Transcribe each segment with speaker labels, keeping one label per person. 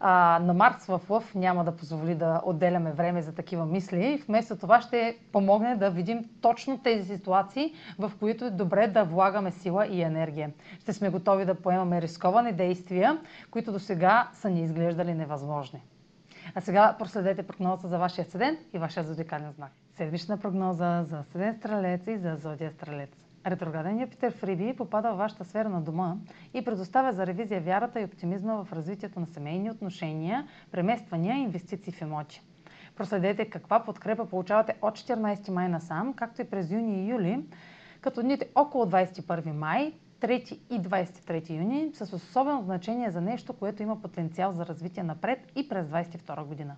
Speaker 1: А, на Марс в Лъв няма да позволи да отделяме време за такива мисли. Вместо това ще помогне да видим точно тези ситуации, в които е добре да влагаме сила и енергия. Ще сме готови да поемаме рисковани действия, които до сега са ни изглеждали невъзможни. А сега проследете прогнозата за вашия седент и вашия зодиакален знак. Седмична прогноза за седент стрелец и за зодия стрелец. Ретрограден Юпитер в попада в вашата сфера на дома и предоставя за ревизия вярата и оптимизма в развитието на семейни отношения, премествания и инвестиции в имоти. Проследете каква подкрепа получавате от 14 май насам, както и през юни и юли, като дните около 21 май 3 и 23 юни с особено значение за нещо, което има потенциал за развитие напред и през 22 година.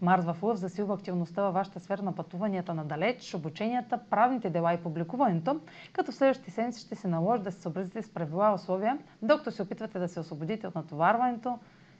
Speaker 1: Марс в Лъв засилва активността във вашата сфера на пътуванията надалеч, обученията, правните дела и публикуването, като в следващите седмици ще се наложи да се съобразите с правила и условия, докато се опитвате да се освободите от натоварването,